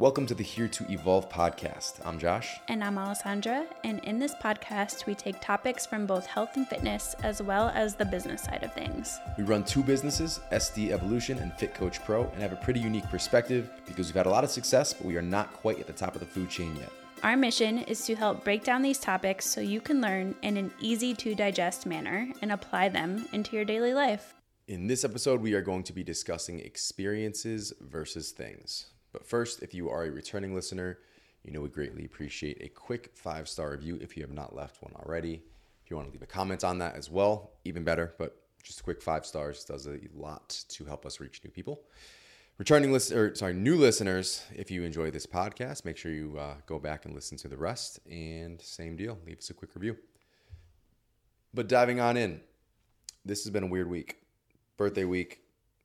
Welcome to the Here to Evolve podcast. I'm Josh. And I'm Alessandra. And in this podcast, we take topics from both health and fitness as well as the business side of things. We run two businesses, SD Evolution and Fit Coach Pro, and have a pretty unique perspective because we've had a lot of success, but we are not quite at the top of the food chain yet. Our mission is to help break down these topics so you can learn in an easy to digest manner and apply them into your daily life. In this episode, we are going to be discussing experiences versus things. But first, if you are a returning listener, you know we greatly appreciate a quick five star review if you have not left one already. If you want to leave a comment on that as well, even better, but just a quick five stars does a lot to help us reach new people. Returning listeners, sorry, new listeners, if you enjoy this podcast, make sure you uh, go back and listen to the rest. And same deal, leave us a quick review. But diving on in, this has been a weird week. Birthday week,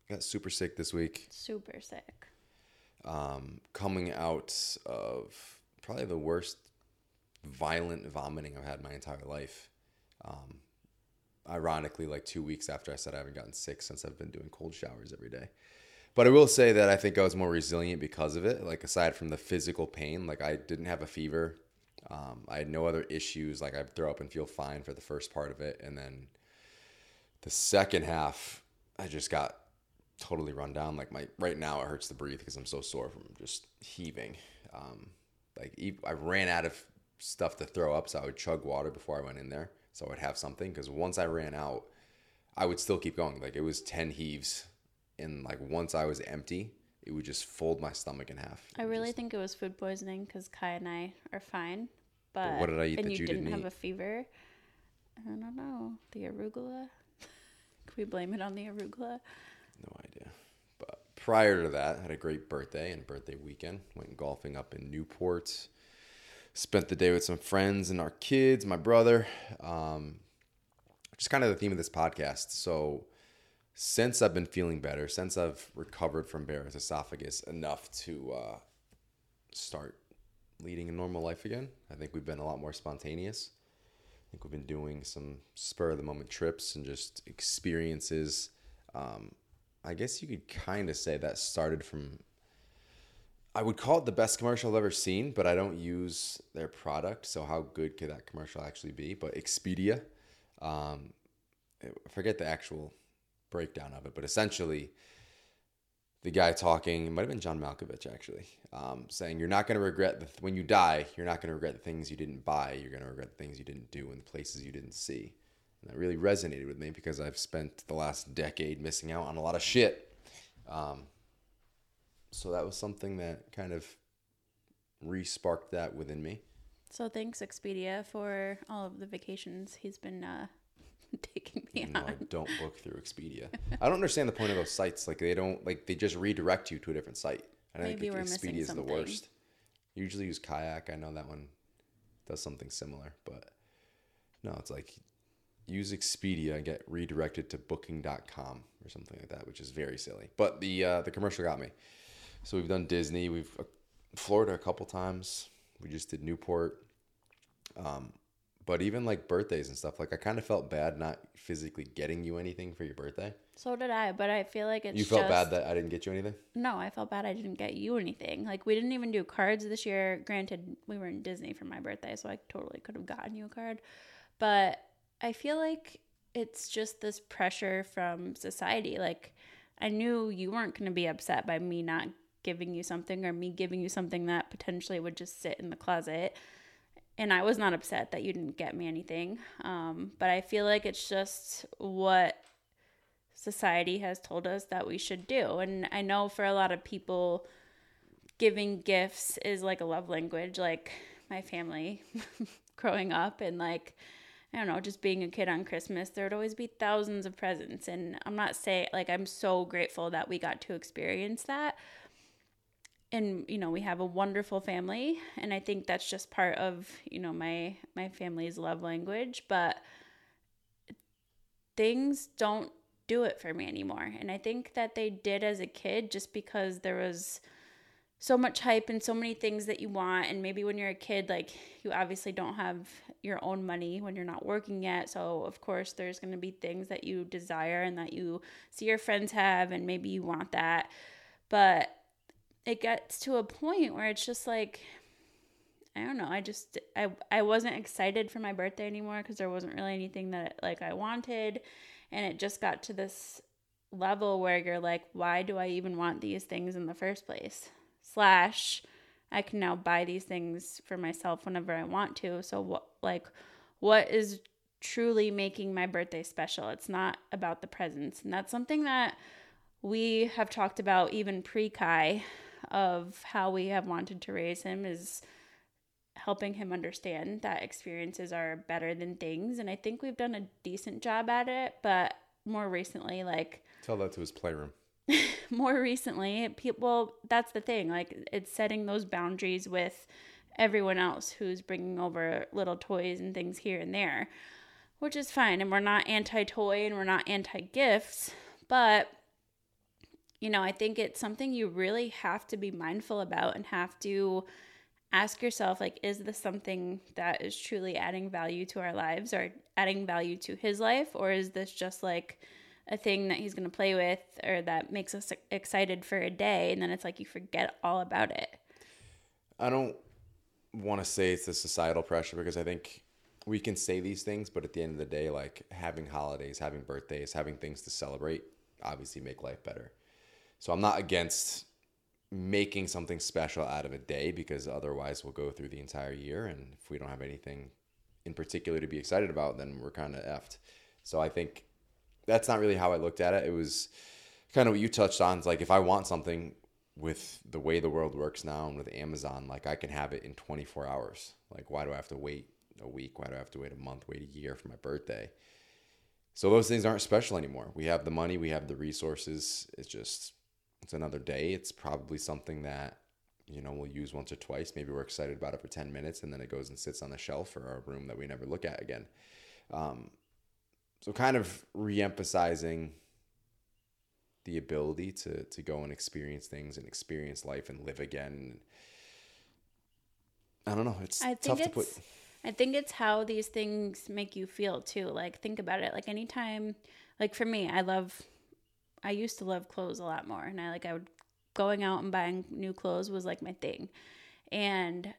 got super sick this week. Super sick um, coming out of probably the worst violent vomiting I've had my entire life. Um, ironically, like two weeks after I said I haven't gotten sick since I've been doing cold showers every day. But I will say that I think I was more resilient because of it. Like aside from the physical pain, like I didn't have a fever. Um, I had no other issues. Like I'd throw up and feel fine for the first part of it, and then the second half, I just got totally run down. Like my right now, it hurts to breathe because I'm so sore from just heaving. Um, like I ran out of stuff to throw up, so I would chug water before I went in there, so I would have something. Because once I ran out, I would still keep going. Like it was ten heaves, and like once I was empty, it would just fold my stomach in half. I really just, think it was food poisoning because Kai and I are fine, but, but what did I eat and that you, you didn't, didn't have a fever. I don't know the arugula. Can we blame it on the arugula? No idea. But prior to that, I had a great birthday and birthday weekend. Went golfing up in Newport. Spent the day with some friends and our kids, my brother. Um, just kind of the theme of this podcast. So, since I've been feeling better, since I've recovered from Barrett's esophagus enough to uh, start leading a normal life again, I think we've been a lot more spontaneous. I think we've been doing some spur of the moment trips and just experiences. Um, I guess you could kind of say that started from. I would call it the best commercial I've ever seen, but I don't use their product. So how good could that commercial actually be? But Expedia, um, forget the actual breakdown of it, but essentially, the guy talking it might have been John Malkovich actually, um, saying you're not going to regret the when you die, you're not going to regret the things you didn't buy. You're going to regret the things you didn't do and the places you didn't see. That really resonated with me because I've spent the last decade missing out on a lot of shit. Um, so that was something that kind of re-sparked that within me. So thanks Expedia for all of the vacations he's been uh, taking me No, on. I don't book through Expedia. I don't understand the point of those sites. Like they don't like they just redirect you to a different site. I Maybe think we're Expedia missing is the worst. Usually use Kayak. I know that one does something similar, but no, it's like use Expedia and get redirected to booking.com or something like that, which is very silly. But the uh, the commercial got me. So we've done Disney, we've uh, Florida a couple times. We just did Newport. Um, but even like birthdays and stuff, like I kind of felt bad not physically getting you anything for your birthday. So did I, but I feel like it's you felt just, bad that I didn't get you anything. No, I felt bad I didn't get you anything. Like we didn't even do cards this year. Granted, we were in Disney for my birthday, so I totally could have gotten you a card. But I feel like it's just this pressure from society. Like I knew you weren't going to be upset by me not giving you something or me giving you something that potentially would just sit in the closet. And I was not upset that you didn't get me anything. Um, but I feel like it's just what society has told us that we should do. And I know for a lot of people, giving gifts is like a love language. Like my family growing up and like, I don't know, just being a kid on Christmas, there would always be thousands of presents. And I'm not saying, like, I'm so grateful that we got to experience that. And you know we have a wonderful family, and I think that's just part of you know my my family's love language. But things don't do it for me anymore. And I think that they did as a kid just because there was so much hype and so many things that you want. And maybe when you're a kid, like you obviously don't have your own money when you're not working yet. So, of course, there's going to be things that you desire and that you see your friends have, and maybe you want that. But it gets to a point where it's just like I don't know. I just I I wasn't excited for my birthday anymore because there wasn't really anything that like I wanted, and it just got to this level where you're like, why do I even want these things in the first place? Slash, I can now buy these things for myself whenever I want to. So what like what is truly making my birthday special? It's not about the presents, and that's something that we have talked about even pre Kai of how we have wanted to raise him is helping him understand that experiences are better than things. And I think we've done a decent job at it, but more recently, like tell that to his playroom. more recently, people that's the thing, like it's setting those boundaries with everyone else who's bringing over little toys and things here and there, which is fine. And we're not anti toy and we're not anti gifts, but you know, I think it's something you really have to be mindful about and have to ask yourself like is this something that is truly adding value to our lives or adding value to his life or is this just like a thing that he's going to play with or that makes us excited for a day and then it's like you forget all about it. I don't want to say it's the societal pressure because i think we can say these things but at the end of the day like having holidays having birthdays having things to celebrate obviously make life better. So i'm not against making something special out of a day because otherwise we'll go through the entire year and if we don't have anything in particular to be excited about then we're kind of effed. So i think that's not really how i looked at it it was kind of what you touched on it's like if i want something with the way the world works now and with amazon like i can have it in 24 hours like why do i have to wait a week why do i have to wait a month wait a year for my birthday so those things aren't special anymore we have the money we have the resources it's just it's another day. It's probably something that you know we'll use once or twice. Maybe we're excited about it for ten minutes, and then it goes and sits on the shelf or a room that we never look at again. Um, so kind of re-emphasizing the ability to to go and experience things and experience life and live again. I don't know. It's I tough to put. I think it's how these things make you feel too. Like think about it. Like anytime, like for me, I love I used to love clothes a lot more, and I like I would going out and buying new clothes was like my thing, and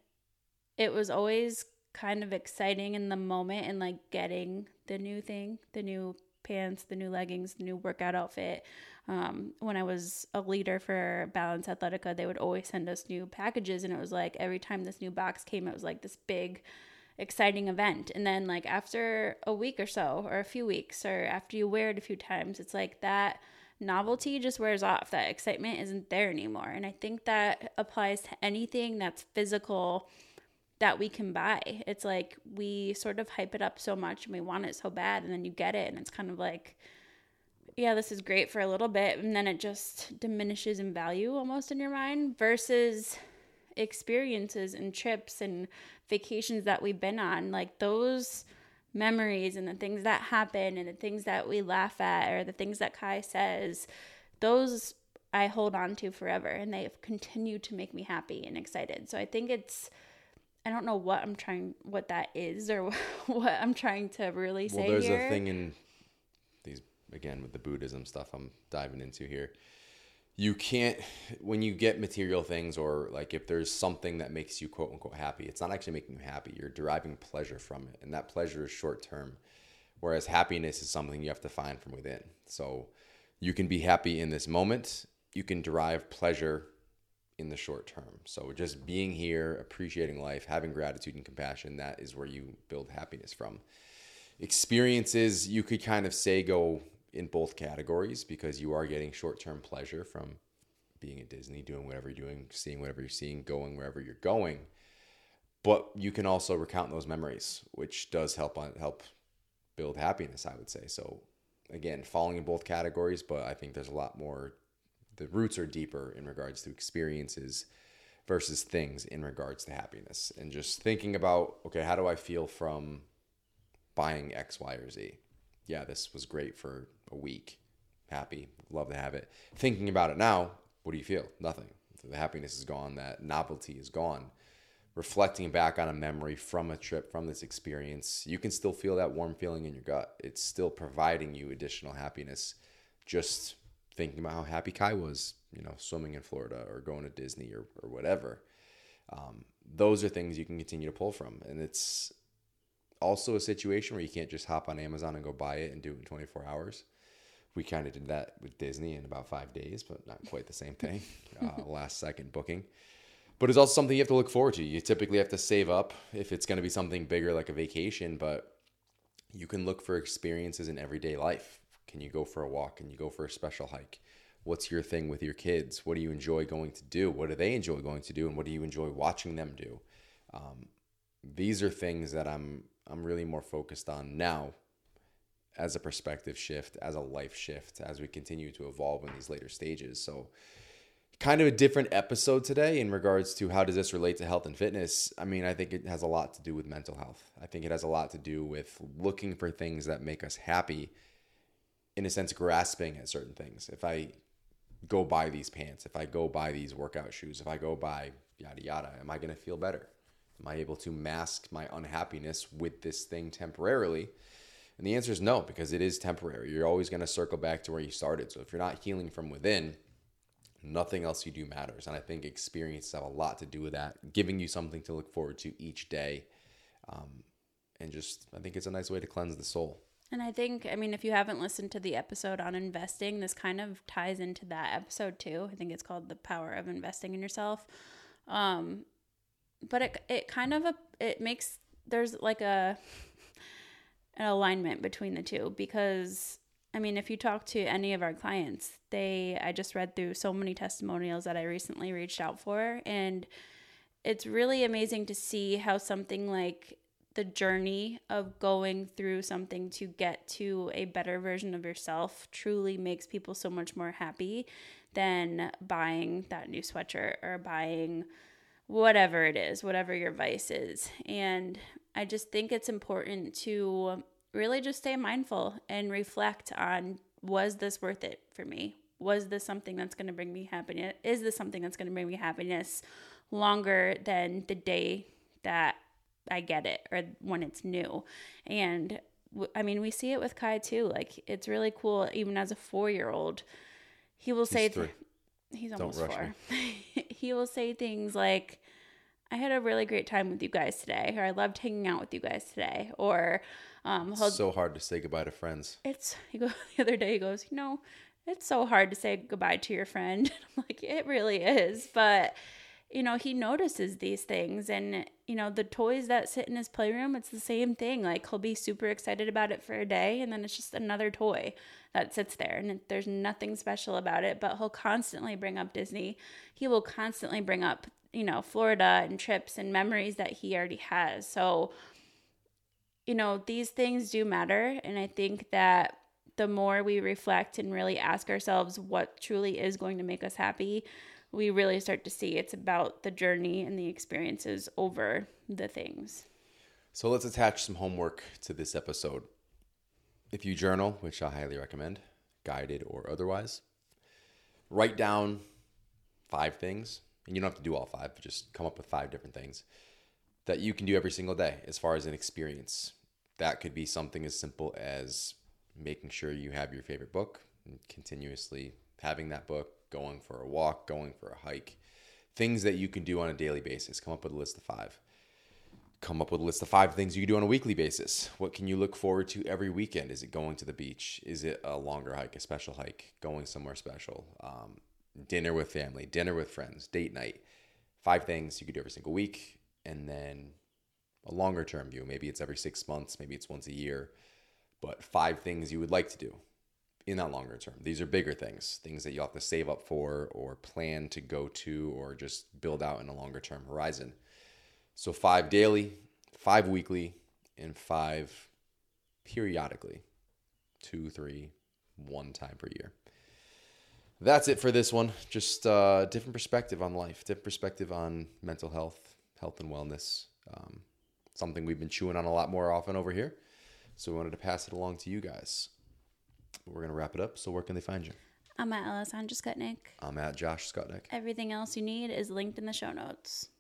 it was always kind of exciting in the moment and like getting the new thing, the new pants, the new leggings, the new workout outfit. Um, when I was a leader for Balance Athletica, they would always send us new packages, and it was like every time this new box came, it was like this big, exciting event. And then, like, after a week or so, or a few weeks, or after you wear it a few times, it's like that novelty just wears off. That excitement isn't there anymore. And I think that applies to anything that's physical that we can buy. It's like we sort of hype it up so much and we want it so bad, and then you get it, and it's kind of like, yeah, this is great for a little bit, and then it just diminishes in value almost in your mind versus experiences and trips and vacations that we've been on. Like those memories and the things that happen and the things that we laugh at or the things that Kai says, those I hold on to forever and they have continued to make me happy and excited. So I think it's I don't know what I'm trying what that is or what I'm trying to really say. Well, there's here. a thing in these again with the Buddhism stuff I'm diving into here you can't when you get material things or like if there's something that makes you quote unquote happy it's not actually making you happy you're deriving pleasure from it and that pleasure is short term whereas happiness is something you have to find from within so you can be happy in this moment you can derive pleasure in the short term so just being here appreciating life having gratitude and compassion that is where you build happiness from experiences you could kind of say go in both categories because you are getting short term pleasure from being at Disney, doing whatever you're doing, seeing whatever you're seeing, going wherever you're going. But you can also recount those memories, which does help on help build happiness, I would say. So again, falling in both categories, but I think there's a lot more the roots are deeper in regards to experiences versus things in regards to happiness. And just thinking about, okay, how do I feel from buying X, Y, or Z? Yeah, this was great for a week. Happy, love to have it. Thinking about it now, what do you feel? Nothing. The happiness is gone. That novelty is gone. Reflecting back on a memory from a trip, from this experience, you can still feel that warm feeling in your gut. It's still providing you additional happiness just thinking about how happy Kai was, you know, swimming in Florida or going to Disney or, or whatever. Um, those are things you can continue to pull from. And it's also a situation where you can't just hop on Amazon and go buy it and do it in 24 hours. We kind of did that with Disney in about five days, but not quite the same thing. uh, last second booking. But it's also something you have to look forward to. You typically have to save up if it's going to be something bigger like a vacation, but you can look for experiences in everyday life. Can you go for a walk? Can you go for a special hike? What's your thing with your kids? What do you enjoy going to do? What do they enjoy going to do? And what do you enjoy watching them do? Um, these are things that I'm I'm really more focused on now as a perspective shift, as a life shift, as we continue to evolve in these later stages. So kind of a different episode today in regards to how does this relate to health and fitness i mean i think it has a lot to do with mental health i think it has a lot to do with looking for things that make us happy in a sense grasping at certain things if i go buy these pants if i go buy these workout shoes if i go buy yada yada am i going to feel better am i able to mask my unhappiness with this thing temporarily and the answer is no because it is temporary you're always going to circle back to where you started so if you're not healing from within nothing else you do matters. And I think experiences have a lot to do with that, giving you something to look forward to each day. Um, and just, I think it's a nice way to cleanse the soul. And I think, I mean, if you haven't listened to the episode on investing, this kind of ties into that episode too. I think it's called The Power of Investing in Yourself. Um, but it, it kind of, a, it makes, there's like a, an alignment between the two because I mean, if you talk to any of our clients, they, I just read through so many testimonials that I recently reached out for. And it's really amazing to see how something like the journey of going through something to get to a better version of yourself truly makes people so much more happy than buying that new sweatshirt or buying whatever it is, whatever your vice is. And I just think it's important to really just stay mindful and reflect on was this worth it for me? Was this something that's going to bring me happiness? Is this something that's going to bring me happiness longer than the day that I get it or when it's new? And I mean, we see it with Kai too. Like, it's really cool, even as a four year old. He will say, th- he's almost four. he will say things like, I had a really great time with you guys today, or I loved hanging out with you guys today, or um, so hard to say goodbye to friends. It's he goes the other day. He goes, you know, it's so hard to say goodbye to your friend. I'm like, it really is, but you know, he notices these things, and you know, the toys that sit in his playroom, it's the same thing. Like he'll be super excited about it for a day, and then it's just another toy that sits there, and there's nothing special about it. But he'll constantly bring up Disney. He will constantly bring up you know Florida and trips and memories that he already has. So you know, these things do matter. And I think that the more we reflect and really ask ourselves what truly is going to make us happy, we really start to see it's about the journey and the experiences over the things. So let's attach some homework to this episode. If you journal, which I highly recommend, guided or otherwise, write down five things. And you don't have to do all five, but just come up with five different things that you can do every single day as far as an experience. That could be something as simple as making sure you have your favorite book and continuously having that book, going for a walk, going for a hike, things that you can do on a daily basis. Come up with a list of five. Come up with a list of five things you can do on a weekly basis. What can you look forward to every weekend? Is it going to the beach? Is it a longer hike, a special hike, going somewhere special? Um, dinner with family, dinner with friends, date night. Five things you could do every single week and then a longer term view. Maybe it's every six months, maybe it's once a year, but five things you would like to do in that longer term. These are bigger things, things that you have to save up for or plan to go to or just build out in a longer term horizon. So, five daily, five weekly, and five periodically two, three, one time per year. That's it for this one. Just a uh, different perspective on life, different perspective on mental health, health and wellness. Um, something we've been chewing on a lot more often over here. So we wanted to pass it along to you guys. We're going to wrap it up. So where can they find you? I'm at Alessandra Scutnik. I'm at Josh Scutnik. Everything else you need is linked in the show notes.